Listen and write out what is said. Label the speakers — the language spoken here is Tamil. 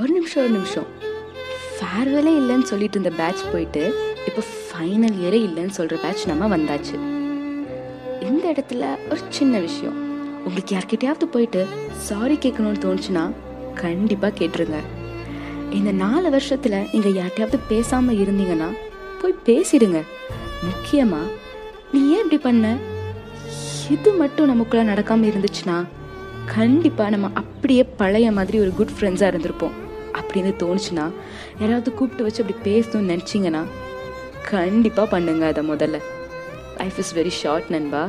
Speaker 1: ஒரு நிமிஷம் ஒரு நிமிஷம். ஃபேர்வெலே இல்லைன்னு சொல்லிட்டு இருந்த பேட்ச் போயிட்டு இப்போ ஃபைனல் இயரே இல்லைன்னு சொல்கிற பேட்ச் நம்ம வந்தாச்சு. இந்த இடத்துல ஒரு சின்ன விஷயம். உங்களுக்கு யார்கிட்டயாவது போயிட்டு சாரி கேட்கணும்னு தோணுச்சுன்னா கண்டிப்பாக கேட்டுருங்க. இந்த நாலு வருஷத்தில் நீங்கள் யார்கிட்டயாவது பேசாமல் இருந்தீங்கன்னா போய் பேசிடுங்க. முக்கியமாக நீ ஏன் இப்படி பண்ண? இது மட்டும் நமக்குள்ள நடக்காமல் இருந்துச்சுன்னா கண்டிப்பாக நம்ம அப்படியே பழைய மாதிரி ஒரு குட் ஃப்ரெண்ட்ஸாக இருந்திருப்போம். அப்படின்னு தோணுச்சுன்னா யாராவது கூப்பிட்டு வச்சு அப்படி பேசணும்னு நினச்சிங்கன்னா கண்டிப்பாக பண்ணுங்க அதை முதல்ல. லைஃப் இஸ் வெரி ஷார்ட் நண்பா.